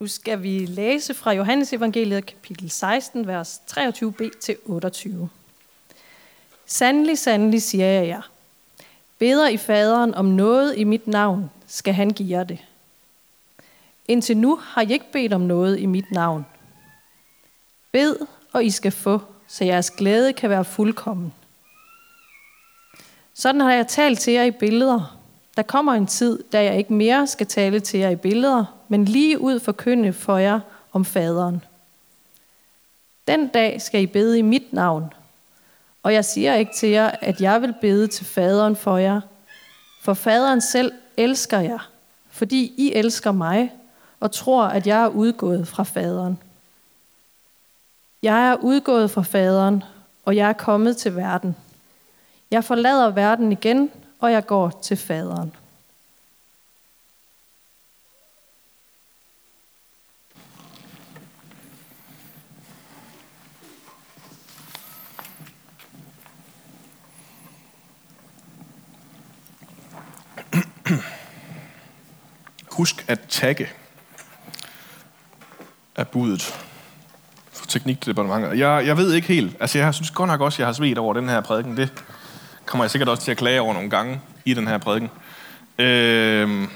Nu skal vi læse fra Johannes evangeliet kapitel 16, vers 23b til 28. Sandelig, sandelig siger jeg jer. Beder I faderen om noget i mit navn, skal han give jer det. Indtil nu har I ikke bedt om noget i mit navn. Bed, og I skal få, så jeres glæde kan være fuldkommen. Sådan har jeg talt til jer i billeder. Der kommer en tid, da jeg ikke mere skal tale til jer i billeder, men lige ud forkynde for jer om faderen. Den dag skal I bede i mit navn. Og jeg siger ikke til jer, at jeg vil bede til faderen for jer. For faderen selv elsker jer, fordi I elsker mig og tror, at jeg er udgået fra faderen. Jeg er udgået fra faderen, og jeg er kommet til verden. Jeg forlader verden igen, og jeg går til faderen. Husk at tagge af budet for teknikdepartementet. Jeg, jeg ved ikke helt. Altså, jeg synes godt nok også, at jeg har svedt over den her prædiken. Det kommer jeg sikkert også til at klage over nogle gange i den her prædiken. Øh,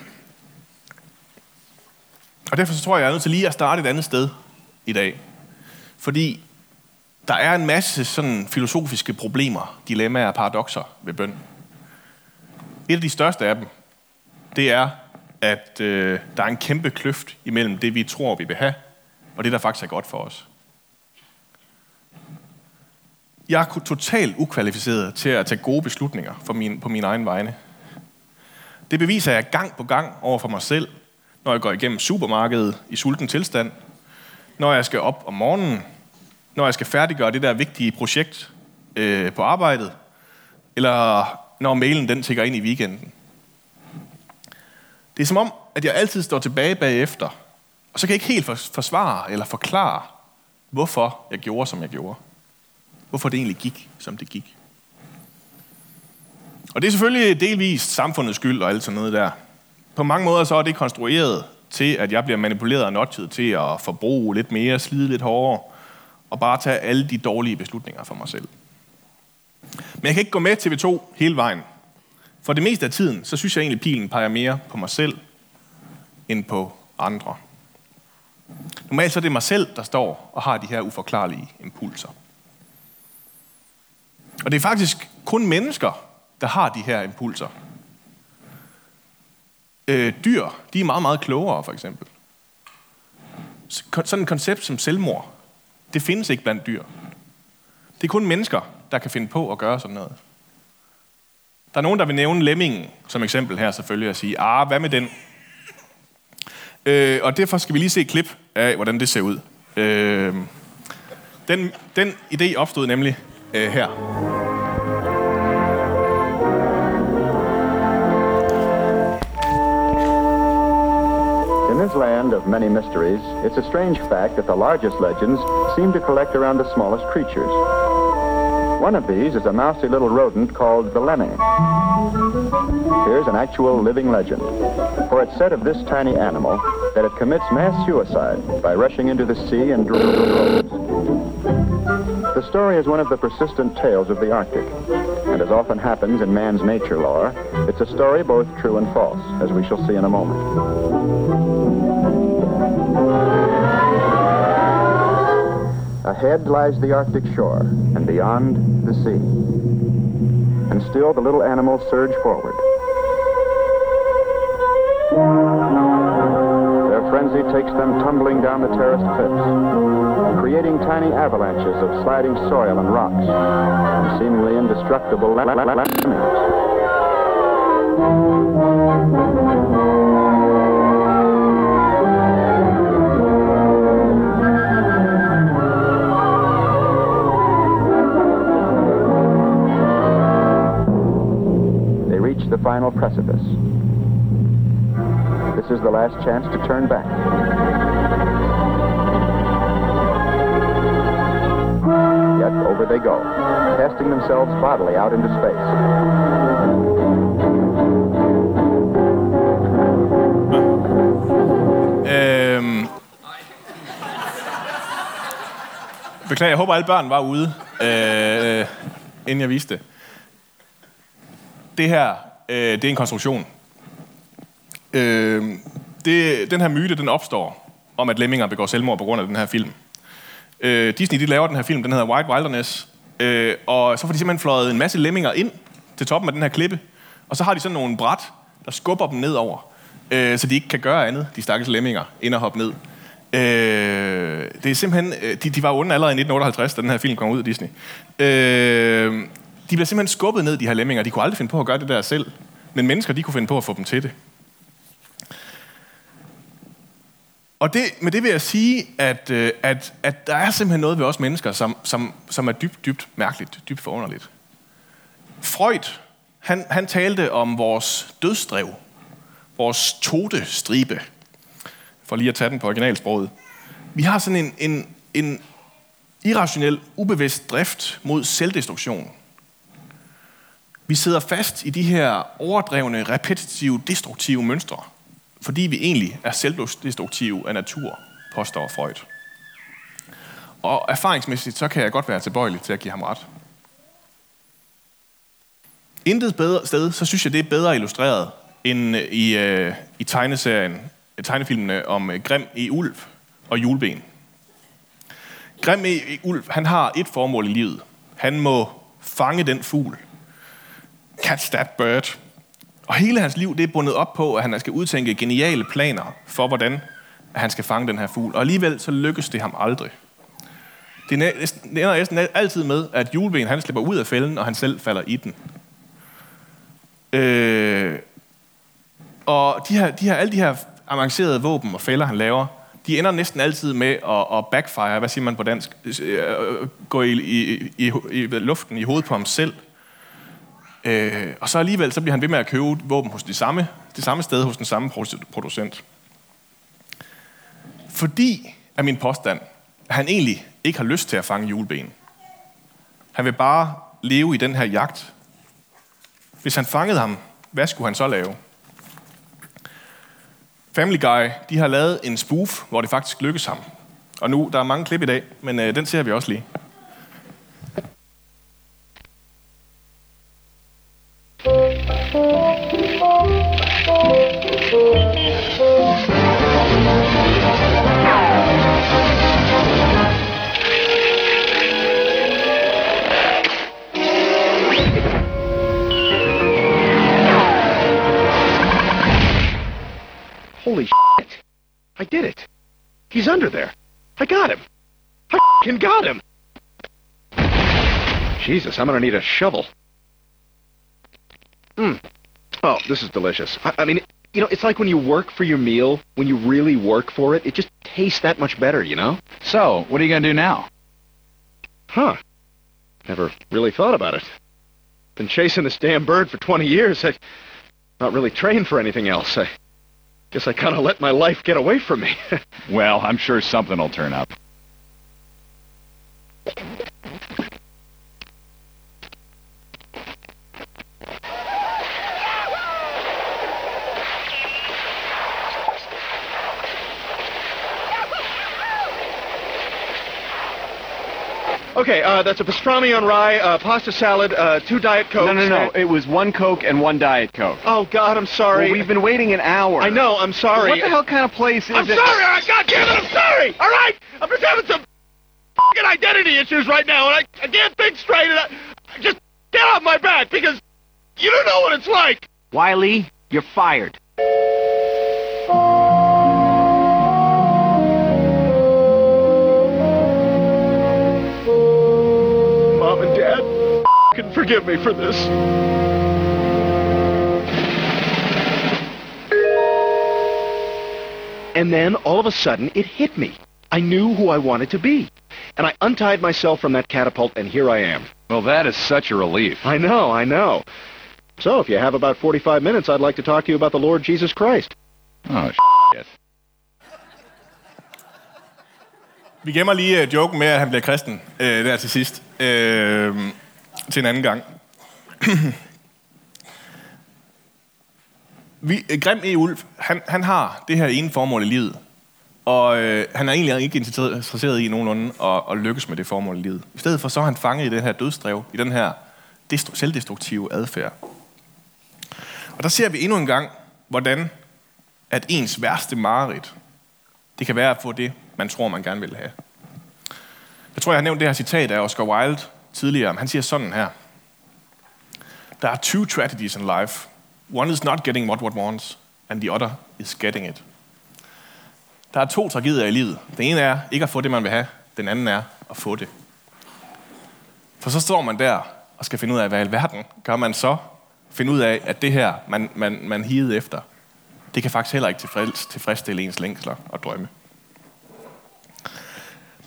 Og derfor så tror jeg, jeg er nødt til lige at starte et andet sted i dag. Fordi der er en masse sådan filosofiske problemer, dilemmaer og paradoxer ved bøn. Et af de største af dem, det er, at øh, der er en kæmpe kløft imellem det, vi tror, vi vil have, og det, der faktisk er godt for os. Jeg er totalt ukvalificeret til at tage gode beslutninger for min, på min egen vegne. Det beviser jeg gang på gang over for mig selv, når jeg går igennem supermarkedet i sulten tilstand, når jeg skal op om morgenen, når jeg skal færdiggøre det der vigtige projekt øh, på arbejdet, eller når mailen den tigger ind i weekenden. Det er som om, at jeg altid står tilbage bagefter, og så kan jeg ikke helt forsvare eller forklare, hvorfor jeg gjorde, som jeg gjorde. Hvorfor det egentlig gik, som det gik. Og det er selvfølgelig delvist samfundets skyld og alt sådan noget der. På mange måder så er det konstrueret til, at jeg bliver manipuleret og notchet til at forbruge lidt mere, slide lidt hårdere, og bare tage alle de dårlige beslutninger for mig selv. Men jeg kan ikke gå med TV2 hele vejen. For det meste af tiden, så synes jeg egentlig, at pilen peger mere på mig selv, end på andre. Normalt så er det mig selv, der står og har de her uforklarlige impulser. Og det er faktisk kun mennesker, der har de her impulser. Øh, dyr, de er meget, meget klogere, for eksempel. Sådan et koncept som selvmord, det findes ikke blandt dyr. Det er kun mennesker, der kan finde på at gøre sådan noget. Der er nogen, der vil nævne lemmingen som eksempel her selvfølgelig, og sige, ah, hvad med den? Øh, og derfor skal vi lige se et klip af, hvordan det ser ud. Øh, den, den idé opstod nemlig Eh, her. In this land of many mysteries, it's a strange fact that the largest legends seem to collect around the smallest creatures. One of these is a mousy little rodent called the lemming. Here's an actual living legend. For it's said of this tiny animal that it commits mass suicide by rushing into the sea and drowning The story is one of the persistent tales of the Arctic. And as often happens in man's nature lore, it's a story both true and false, as we shall see in a moment. Ahead lies the Arctic shore, and beyond, the sea. And still the little animals surge forward. Frenzy takes them tumbling down the terraced cliffs, creating tiny avalanches of sliding soil and rocks, and seemingly indestructible lemmings. They reach the final precipice. is the last chance to turn back. Yet over they go, casting themselves bodily out into space. Øhm. Beklager, jeg håber, alle børn var ude, øh, øh inden jeg viste det. Det her, øh, det er en konstruktion. Øh, det, den her myte, den opstår om, at lemminger begår selvmord på grund af den her film. Øh, Disney, de laver den her film, den hedder White Wilderness, øh, og så får de simpelthen fløjet en masse lemminger ind til toppen af den her klippe, og så har de sådan nogle bræt, der skubber dem nedover, øh, så de ikke kan gøre andet, de stakkels lemminger, end at hoppe ned. Øh, det er simpelthen, øh, de, de var onde allerede i 1958, da den her film kom ud af Disney. Øh, de blev simpelthen skubbet ned, de her lemminger. De kunne aldrig finde på at gøre det der selv. Men mennesker, de kunne finde på at få dem til det. Og det, med det vil jeg sige, at, øh, at, at der er simpelthen noget ved os mennesker, som, som, som er dybt, dybt mærkeligt, dybt forunderligt. Freud, han, han talte om vores dødsdrev, vores totestribe, for lige at tage den på originalsproget. Vi har sådan en, en, en irrationel, ubevidst drift mod selvdestruktion. Vi sidder fast i de her overdrevne, repetitive, destruktive mønstre, fordi vi egentlig er selvdestruktive af natur, påstår Freud. Og erfaringsmæssigt, så kan jeg godt være tilbøjelig til at give ham ret. Intet bedre sted, så synes jeg, det er bedre illustreret end øh, i, øh, i tegneserien, øh, tegnefilmene om øh, Grim i Ulv og Juleben. Grim i Ulv, han har et formål i livet. Han må fange den fugl. Catch that bird. Og hele hans liv det er bundet op på, at han skal udtænke geniale planer for, hvordan han skal fange den her fugl. Og alligevel så lykkes det ham aldrig. Det ender næsten altid med, at juleben han slipper ud af fælden, og han selv falder i den. Øh, og de her, de her, alle de her avancerede våben og fælder, han laver, de ender næsten altid med at, at backfire, hvad siger man på dansk, øh, øh, gå i, i, i, i luften i hovedet på ham selv. Øh, og så alligevel, så bliver han ved med at købe våben hos det samme, det samme sted, hos den samme producent. Fordi, er min påstand, at han egentlig ikke har lyst til at fange juleben. Han vil bare leve i den her jagt. Hvis han fangede ham, hvad skulle han så lave? Family Guy, de har lavet en spoof, hvor det faktisk lykkes ham. Og nu, der er mange klip i dag, men øh, den ser vi også lige. Did it. He's under there. I got him. I f***ing got him. Jesus, I'm gonna need a shovel. Mmm. Oh, this is delicious. I, I mean, you know, it's like when you work for your meal, when you really work for it, it just tastes that much better, you know? So, what are you gonna do now? Huh. Never really thought about it. Been chasing this damn bird for 20 years. I not really trained for anything else. I guess I kind of let my life get away from me. Well, I'm sure something will turn up. Okay, uh, that's a pastrami on rye, uh, pasta salad, uh, two Diet Cokes. No, no, no. It was one Coke and one Diet Coke. Oh, God, I'm sorry. Well, we've been waiting an hour. I know, I'm sorry. What the hell kind of place is this? I'm it? sorry! I, God damn it, I'm sorry! All right? I'm just having some fucking identity issues right now, and I, I can't think straight, and I, just get off my back, because you don't know what it's like! Wiley, you're fired. Forgive me for this. And then, all of a sudden, it hit me. I knew who I wanted to be. And I untied myself from that catapult, and here I am. Well, that is such a relief. I know, I know. So, if you have about 45 minutes, I'd like to talk to you about the Lord Jesus Christ. Oh, shit. Vi gemmer lige uh, joken med, at han bliver kristen uh, der til sidst. Uh, til en anden gang. Vi, Grim E. Ulf, han, han har det her ene formål i livet. Og øh, han er egentlig ikke interesseret i nogenlunde at, at lykkes med det formål i livet. I stedet for så er han fanget i den her dødsdrev, i den her destru- selvdestruktive adfærd. Og der ser vi endnu en gang, hvordan at ens værste mareridt, det kan være at få det, man tror, man gerne vil have. Jeg tror, jeg har nævnt det her citat af Oscar Wilde tidligere. Han siger sådan her. Der er two tragedies in life. One is not getting what one wants, and the other is getting it. Der er to tragedier i livet. Den ene er ikke at få det, man vil have. Den anden er at få det. For så står man der og skal finde ud af, hvad i alverden gør man så? Finde ud af, at det her, man, man, man higede efter, det kan faktisk heller ikke tilfreds, tilfredsstille ens længsler og drømme.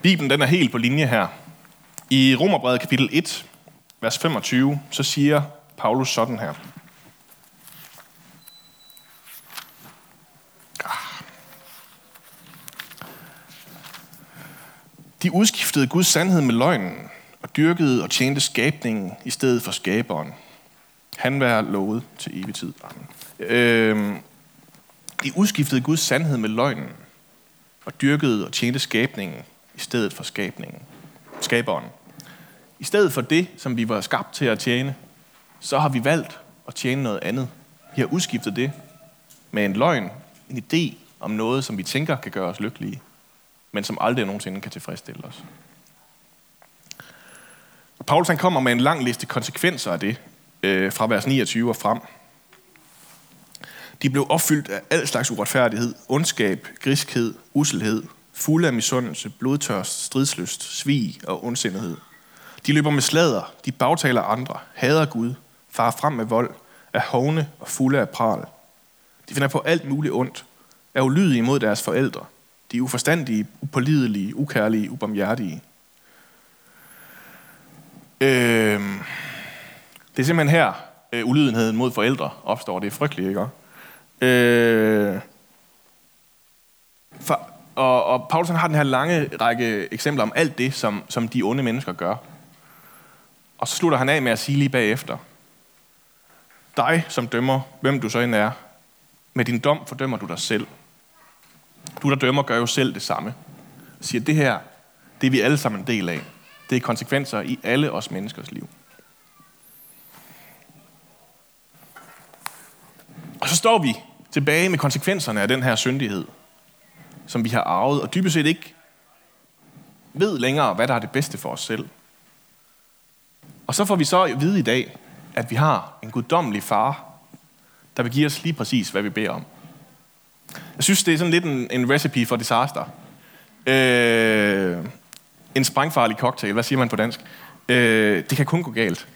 Bibelen den er helt på linje her. I Romerbrevet kapitel 1, vers 25, så siger Paulus sådan her. Ah. De udskiftede Guds sandhed med løgnen, og dyrkede og tjente skabningen i stedet for skaberen. Han var lovet til evig tid. Amen. Øhm, de udskiftede Guds sandhed med løgnen, og dyrkede og tjente skabningen i stedet for skabningen. Skaberen. I stedet for det, som vi var skabt til at tjene, så har vi valgt at tjene noget andet. Vi har udskiftet det med en løgn, en idé om noget, som vi tænker kan gøre os lykkelige, men som aldrig nogensinde kan tilfredsstille os. Og Paulus han kommer med en lang liste konsekvenser af det, øh, fra vers 29 og frem. De blev opfyldt af al slags uretfærdighed, ondskab, griskhed, uselhed, fulde af misundelse, blodtørst, stridslyst, svig og ondsindighed. De løber med slader, de bagtaler andre, hader Gud, farer frem med vold, er hovne og fulde af pral. De finder på alt muligt ondt, er ulydige mod deres forældre. De er uforstandige, upålidelige, ukærlige, ubarmhjertige. Øh, det er simpelthen her, øh, ulydenheden mod forældre opstår. Det er frygteligt, ikke? Øh, for, og, og Paulsen har den her lange række eksempler om alt det, som, som de onde mennesker gør. Og så slutter han af med at sige lige bagefter. Dig, som dømmer, hvem du så end er, med din dom fordømmer du dig selv. Du, der dømmer, gør jo selv det samme. Og siger, det her, det er vi alle sammen en del af. Det er konsekvenser i alle os menneskers liv. Og så står vi tilbage med konsekvenserne af den her syndighed, som vi har arvet, og dybest set ikke ved længere, hvad der er det bedste for os selv. Og så får vi så at vide i dag, at vi har en guddommelig far, der vil give os lige præcis, hvad vi beder om. Jeg synes, det er sådan lidt en, en recipe for disaster. Øh, en sprængfarlig cocktail, hvad siger man på dansk? Øh, det kan kun gå galt.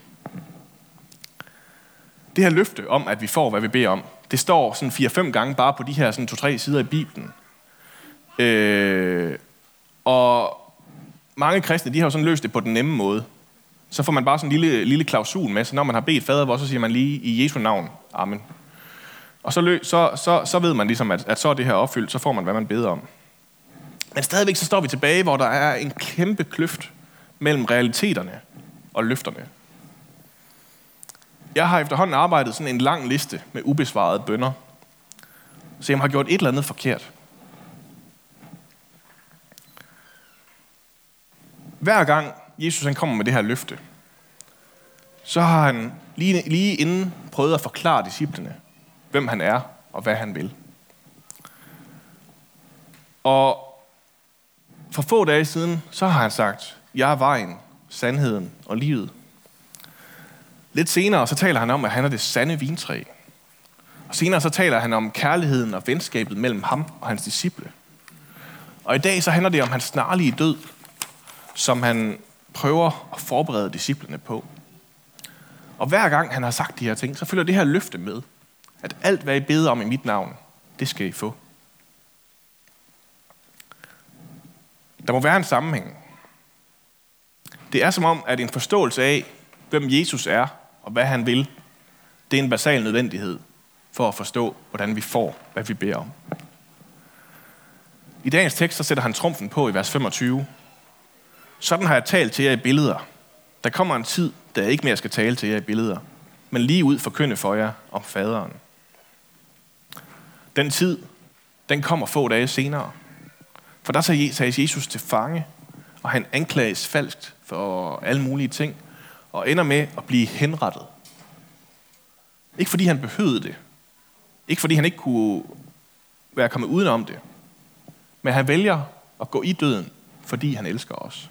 Det her løfte om, at vi får, hvad vi beder om, det står sådan 4-5 gange bare på de her sådan 2-3 sider i Bibelen. Øh, og mange kristne, de har jo sådan løst det på den nemme måde. Så får man bare sådan en lille, lille klausul med, så når man har bedt fader så siger man lige i Jesu navn, Amen. Og så, lø, så, så, så ved man ligesom, at, at så er det her opfyldt, så får man, hvad man beder om. Men stadigvæk så står vi tilbage, hvor der er en kæmpe kløft mellem realiteterne og løfterne. Jeg har efterhånden arbejdet sådan en lang liste med ubesvarede bønder. Så jeg har gjort et eller andet forkert. Hver gang Jesus han kommer med det her løfte, så har han lige, lige inden prøvet at forklare disciplene, hvem han er og hvad han vil. Og for få dage siden, så har han sagt, jeg er vejen, sandheden og livet. Lidt senere, så taler han om, at han er det sande vintræ. Og senere så taler han om kærligheden og venskabet mellem ham og hans disciple. Og i dag så handler det om hans snarlige død, som han prøver at forberede disciplene på. Og hver gang han har sagt de her ting, så følger det her løfte med, at alt hvad I beder om i mit navn, det skal I få. Der må være en sammenhæng. Det er som om, at en forståelse af, hvem Jesus er og hvad han vil, det er en basal nødvendighed for at forstå, hvordan vi får, hvad vi beder om. I dagens tekst så sætter han trumfen på i vers 25. Sådan har jeg talt til jer i billeder. Der kommer en tid, da jeg ikke mere skal tale til jer i billeder, men lige ud forkynde for jer om faderen. Den tid, den kommer få dage senere. For der tages Jesus til fange, og han anklages falskt for alle mulige ting, og ender med at blive henrettet. Ikke fordi han behøvede det. Ikke fordi han ikke kunne være kommet udenom det. Men han vælger at gå i døden, fordi han elsker os.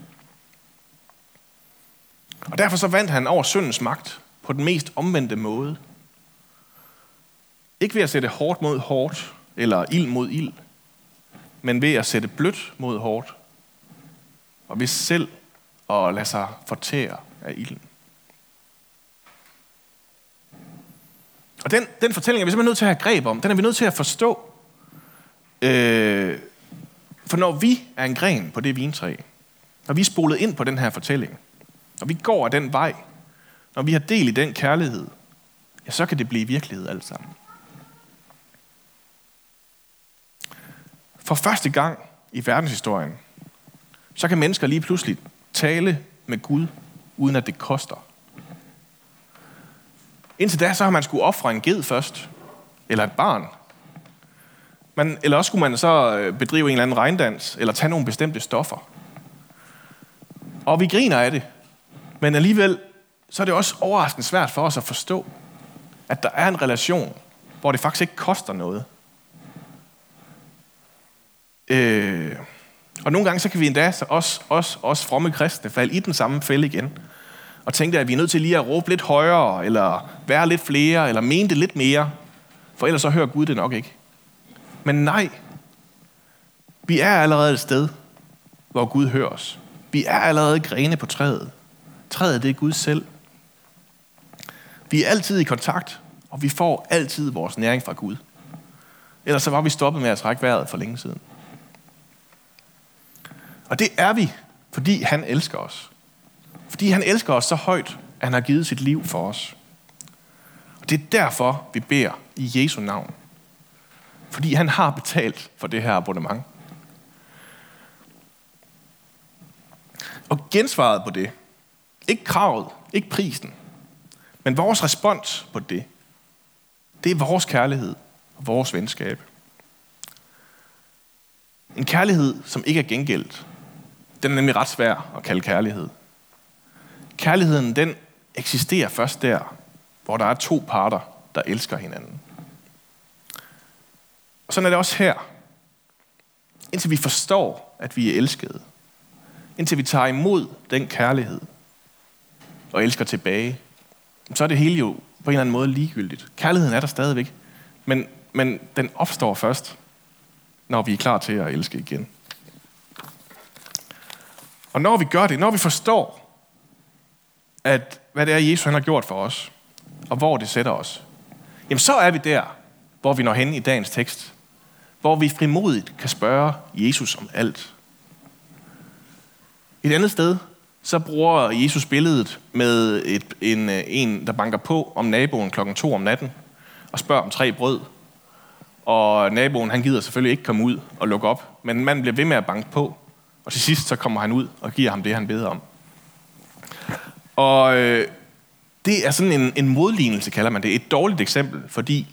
Og derfor så vandt han over syndens magt på den mest omvendte måde. Ikke ved at sætte hårdt mod hårdt, eller ild mod ild, men ved at sætte blødt mod hårdt, og ved selv at lade sig fortære af ilden. Og den, den fortælling er vi simpelthen nødt til at have greb om. Den er vi nødt til at forstå. Øh, for når vi er en gren på det vintræ, når vi er spolet ind på den her fortælling, når vi går af den vej, når vi har del i den kærlighed, ja, så kan det blive virkelighed alt sammen. For første gang i verdenshistorien, så kan mennesker lige pludselig tale med Gud, uden at det koster. Indtil da, så har man skulle ofre en ged først, eller et barn. Man, eller også skulle man så øh, bedrive en eller anden regndans, eller tage nogle bestemte stoffer. Og vi griner af det. Men alligevel, så er det også overraskende svært for os at forstå, at der er en relation, hvor det faktisk ikke koster noget. Øh, og nogle gange så kan vi endda, så os, os, os fromme kristne, falde i den samme fælde igen. Og tænke, at vi er nødt til lige at råbe lidt højere, eller være lidt flere, eller mene det lidt mere. For ellers så hører Gud det nok ikke. Men nej, vi er allerede et sted, hvor Gud hører os. Vi er allerede grene på træet. Træet, det er Gud selv. Vi er altid i kontakt, og vi får altid vores næring fra Gud. Ellers så var vi stoppet med at trække vejret for længe siden. Og det er vi, fordi han elsker os. Fordi han elsker os så højt, at han har givet sit liv for os. Og det er derfor, vi beder i Jesu navn. Fordi han har betalt for det her abonnement. Og gensvaret på det, ikke kravet, ikke prisen, men vores respons på det, det er vores kærlighed og vores venskab. En kærlighed, som ikke er gengældt. Den er nemlig ret svær at kalde kærlighed. Kærligheden, den eksisterer først der, hvor der er to parter, der elsker hinanden. Og sådan er det også her. Indtil vi forstår, at vi er elskede. Indtil vi tager imod den kærlighed og elsker tilbage, så er det hele jo på en eller anden måde ligegyldigt. Kærligheden er der stadigvæk, men, men den opstår først, når vi er klar til at elske igen. Og når vi gør det, når vi forstår, at hvad det er, Jesus han har gjort for os, og hvor det sætter os, jamen så er vi der, hvor vi når hen i dagens tekst, hvor vi frimodigt kan spørge Jesus om alt. Et andet sted, så bruger Jesus billedet med et, en, øh, en, der banker på om naboen klokken 2 om natten, og spørger om tre brød. Og naboen, han gider selvfølgelig ikke komme ud og lukke op, men manden bliver ved med at banke på, og til sidst så kommer han ud og giver ham det, han beder om. Og øh, det er sådan en, en modlignelse, kalder man det. Et dårligt eksempel, fordi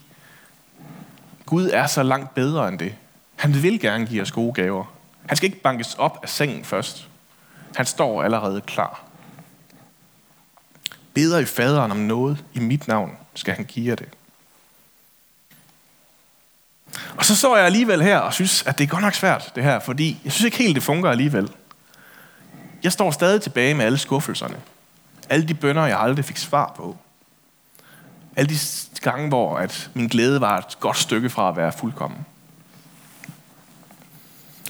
Gud er så langt bedre end det. Han vil gerne give os gode gaver. Han skal ikke bankes op af sengen først. Han står allerede klar. Beder i faderen om noget i mit navn, skal han give jer det. Og så står jeg alligevel her og synes, at det er godt nok svært, det her, fordi jeg synes ikke helt, det fungerer alligevel. Jeg står stadig tilbage med alle skuffelserne. Alle de bønder, jeg aldrig fik svar på. Alle de gange, hvor at min glæde var et godt stykke fra at være fuldkommen.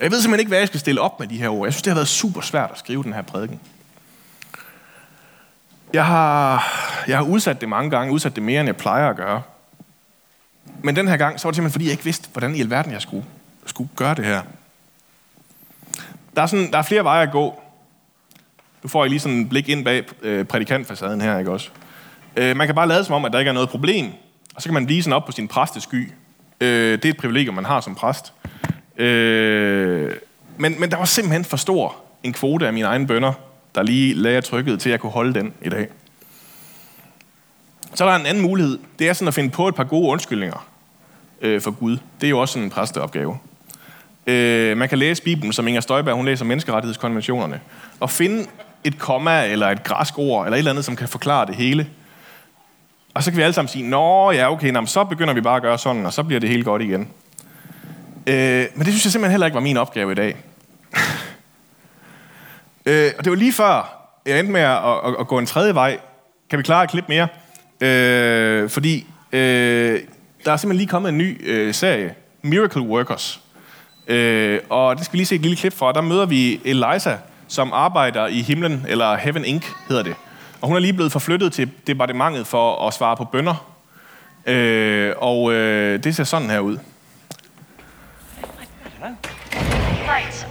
Jeg ved simpelthen ikke, hvad jeg skal stille op med de her ord. Jeg synes, det har været super svært at skrive den her prædiken. Jeg har, jeg har udsat det mange gange, udsat det mere, end jeg plejer at gøre. Men den her gang, så var det simpelthen, fordi jeg ikke vidste, hvordan i alverden jeg skulle, skulle gøre det her. Der er, sådan, der er flere veje at gå. Nu får jeg lige sådan en blik ind bag øh, prædikantfacaden her, ikke også? Øh, man kan bare lade som om, at der ikke er noget problem, og så kan man lige sådan op på sin præstesky. Øh, det er et privilegium, man har som præst. Øh, men, men der var simpelthen for stor en kvote af mine egne bønder, der lige lagde trykket til, at jeg kunne holde den i dag. Så er der en anden mulighed. Det er sådan at finde på et par gode undskyldninger øh, for Gud. Det er jo også en præsteopgave. Øh, man kan læse Bibelen, som Inger Støjberg, hun læser menneskerettighedskonventionerne, og finde et komma eller et græsk ord, eller et eller andet, som kan forklare det hele. Og så kan vi alle sammen sige, nå ja, okay, nå, så begynder vi bare at gøre sådan, og så bliver det helt godt igen. Øh, men det synes jeg simpelthen heller ikke var min opgave i dag. øh, og det var lige før, jeg endte med at, at, at gå en tredje vej. Kan vi klare et klip mere? Øh, fordi øh, der er simpelthen lige kommet en ny øh, serie, Miracle Workers. Øh, og det skal vi lige se et lille klip fra. Der møder vi Eliza, som arbejder i himlen, eller Heaven Inc. hedder det. Og hun er lige blevet forflyttet til departementet for at svare på bønder. Øh, og øh, det ser sådan her ud.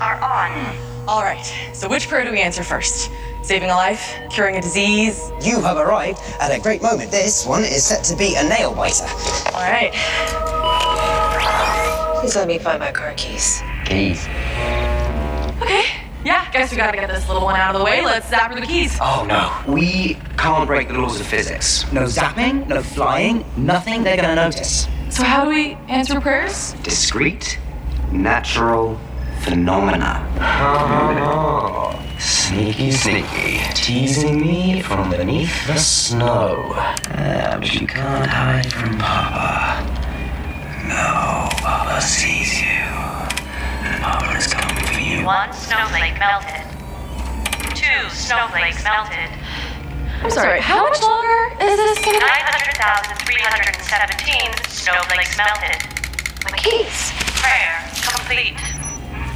are on. All right, so which prayer do we answer first? Saving a life? Curing a disease? You have arrived at a great moment. This one is set to be a nail biter. All right. Please let me find my car keys. Keys. Okay. Yeah, guess we gotta get this little one out of the way. Let's zap her the keys. Oh no, we can't break the laws of physics. No zapping, no flying, nothing they're gonna notice. So how do we answer prayers? Discreet, natural phenomena. Sneaky, sneaky, teasing me from beneath the snow. Ah, but you can't hide from Papa. No, Papa sees you. And Papa is coming for you. One snowflake melted. Two snowflakes melted. I'm sorry, how much longer is this gonna be? 900,317 snowflakes melted. My keys. Prayer complete.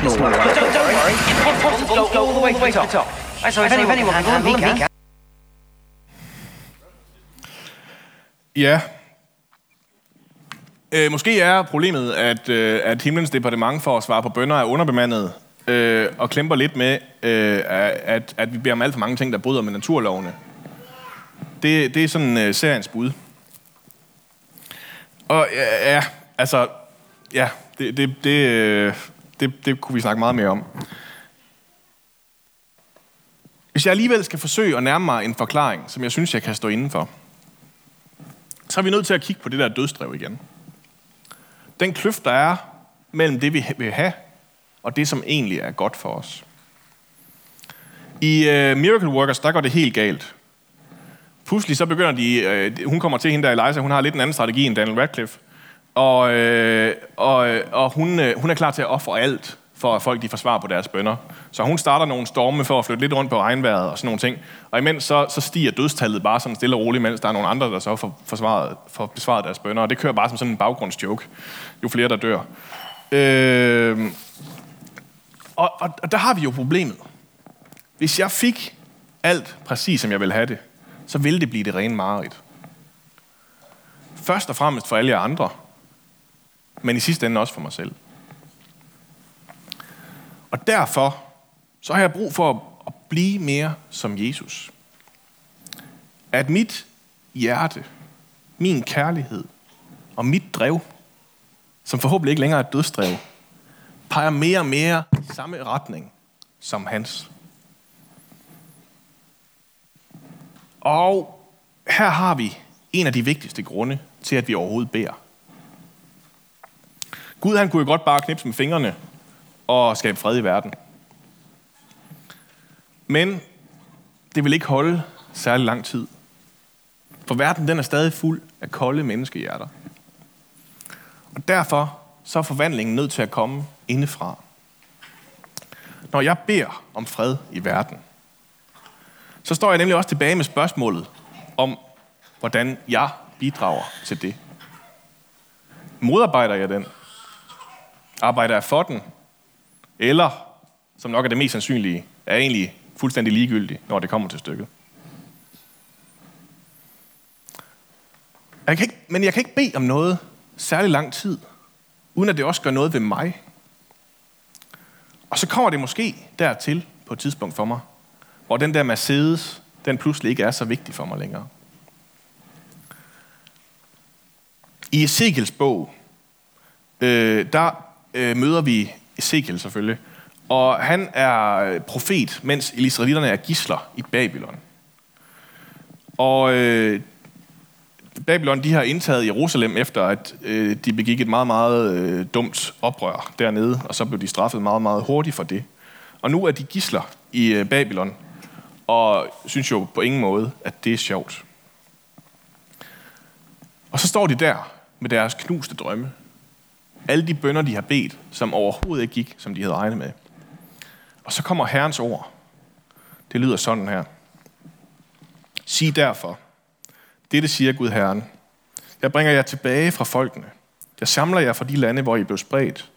to small. Don't, don't worry. Impossible. Go all the way to the top. So if anyone can handle them, he can. Ja. Øh, måske er problemet, at, øh, at himlens departement for at svare på bønder er underbemandet øh, og klemper lidt med, øh, at, at vi beder om alt for mange ting, der bryder med naturlovene. Det, det er sådan øh, seriens bud. Og ja, ja altså, ja, det, det, det, øh, det, det kunne vi snakke meget mere om. Hvis jeg alligevel skal forsøge at nærme mig en forklaring, som jeg synes, jeg kan stå indenfor, så er vi nødt til at kigge på det der dødsdrev igen. Den kløft, der er mellem det, vi vil have, og det, som egentlig er godt for os. I uh, Miracle Workers, der går det helt galt. Pludselig så begynder de, uh, hun kommer til hende der, Eliza, hun har lidt en anden strategi end Daniel Radcliffe. Og, uh, og, øh, og hun, øh, hun er klar til at ofre alt, for at folk de får svar på deres bønder. Så hun starter nogle storme for at flytte lidt rundt på regnvejret og sådan nogle ting. Og imens så, så stiger dødstallet bare sådan stille og roligt, mens der er nogle andre, der så får, forsvaret, får besvaret deres bønder. Og det kører bare som sådan en baggrundsjoke, jo flere der dør. Øh, og, og, og der har vi jo problemet. Hvis jeg fik alt præcis, som jeg vil have det, så ville det blive det rene mareridt. Først og fremmest for alle jer andre, men i sidste ende også for mig selv. Og derfor så har jeg brug for at blive mere som Jesus. At mit hjerte, min kærlighed og mit drev, som forhåbentlig ikke længere er et dødsdrev, peger mere og mere i samme retning som hans. Og her har vi en af de vigtigste grunde til, at vi overhovedet beder. Gud han kunne jo godt bare knipse med fingrene og skabe fred i verden. Men det vil ikke holde særlig lang tid. For verden den er stadig fuld af kolde menneskehjerter. Og derfor så er forvandlingen nødt til at komme indefra. Når jeg beder om fred i verden, så står jeg nemlig også tilbage med spørgsmålet om, hvordan jeg bidrager til det. Modarbejder jeg den? Arbejder jeg for den? Eller, som nok er det mest sandsynlige, er egentlig fuldstændig ligegyldig, når det kommer til stykket. Jeg kan ikke, men jeg kan ikke bede om noget særlig lang tid, uden at det også gør noget ved mig. Og så kommer det måske dertil på et tidspunkt for mig, hvor den der Mercedes, den pludselig ikke er så vigtig for mig længere. I Ezekiels bog, øh, der øh, møder vi Ezekiel selvfølgelig, og han er øh, profet, mens israelitterne er gisler i Babylon. Og øh, Babylon de har indtaget Jerusalem efter, at øh, de begik et meget, meget øh, dumt oprør dernede, og så blev de straffet meget, meget hurtigt for det. Og nu er de gisler i øh, Babylon, og synes jo på ingen måde, at det er sjovt. Og så står de der med deres knuste drømme. Alle de bønder, de har bedt, som overhovedet ikke gik, som de havde regnet med. Og så kommer Herrens ord. Det lyder sådan her. Sig derfor, dette siger Gud Herren. Jeg bringer jer tilbage fra folkene. Jeg samler jer fra de lande, hvor I blev spredt,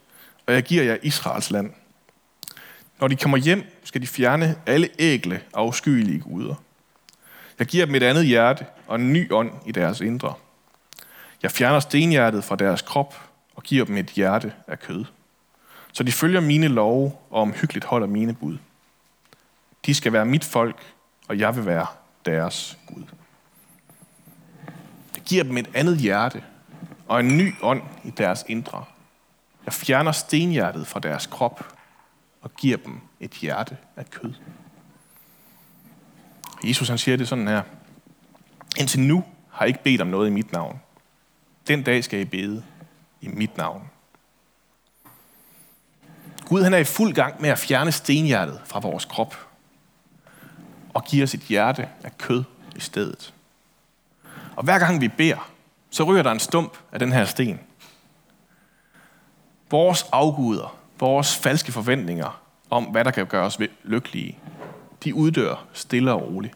og jeg giver jer Israels land. Når de kommer hjem, skal de fjerne alle ægle og afskyelige guder. Jeg giver dem et andet hjerte og en ny ånd i deres indre. Jeg fjerner stenhjertet fra deres krop og giver dem et hjerte af kød. Så de følger mine love og omhyggeligt holder mine bud. De skal være mit folk, og jeg vil være deres Gud. Jeg giver dem et andet hjerte og en ny ånd i deres indre. Jeg fjerner stenhjertet fra deres krop og giver dem et hjerte af kød. Jesus han siger det sådan her. Indtil nu har I ikke bedt om noget i mit navn. Den dag skal I bede i mit navn. Gud han er i fuld gang med at fjerne stenhjertet fra vores krop og give os et hjerte af kød i stedet. Og hver gang vi beder, så ryger der en stump af den her sten. Vores afguder, vores falske forventninger om, hvad der kan gøre os lykkelige, de uddør stille og roligt.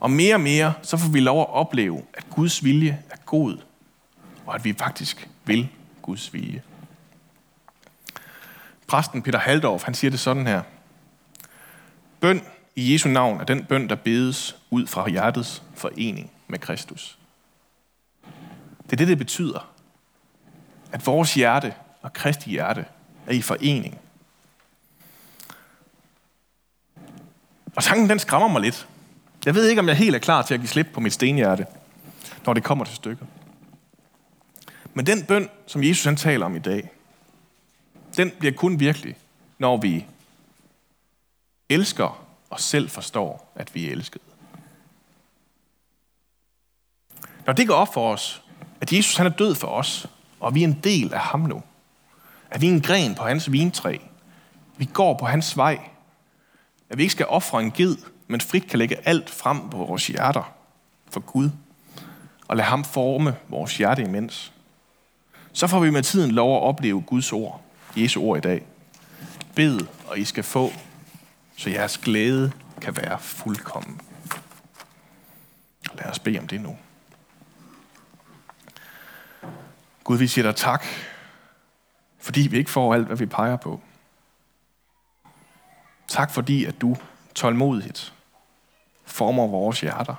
Og mere og mere, så får vi lov at opleve, at Guds vilje er god, og at vi faktisk vil Guds vilje. Præsten Peter Haldorf, han siger det sådan her. Bøn i Jesu navn er den bøn, der bedes ud fra hjertets forening med Kristus. Det er det, det betyder. At vores hjerte og Kristi hjerte er i forening. Og tanken, den skræmmer mig lidt. Jeg ved ikke, om jeg helt er klar til at give slip på mit stenhjerte, når det kommer til stykket. Men den bøn, som Jesus han taler om i dag, den bliver kun virkelig, når vi elsker og selv forstår, at vi er elskede. Når det går op for os, at Jesus han er død for os, og vi er en del af ham nu, at vi er en gren på hans vintræ, vi går på hans vej, at vi ikke skal ofre en ged, men frit kan lægge alt frem på vores hjerter for Gud, og lade ham forme vores hjerte imens. Så får vi med tiden lov at opleve Guds ord, Jesu ord i dag. Bed, og I skal få, så jeres glæde kan være fuldkommen. Lad os bede om det nu. Gud, vi siger dig tak, fordi vi ikke får alt, hvad vi peger på. Tak fordi, at du tålmodigt former vores hjerter.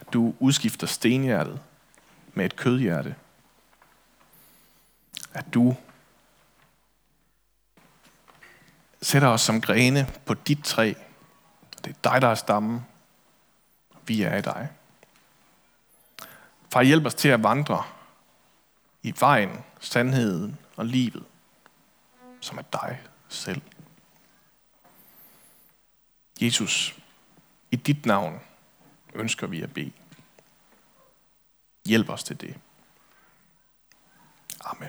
At du udskifter stenhjertet med et kødhjerte. At du sætter os som grene på dit træ. Det er dig, der er stammen. Vi er i dig. Far, hjælp os til at vandre i vejen, sandheden og livet, som er dig selv. Jesus, i dit navn ønsker vi at bede. Hjælp os til det. Amen.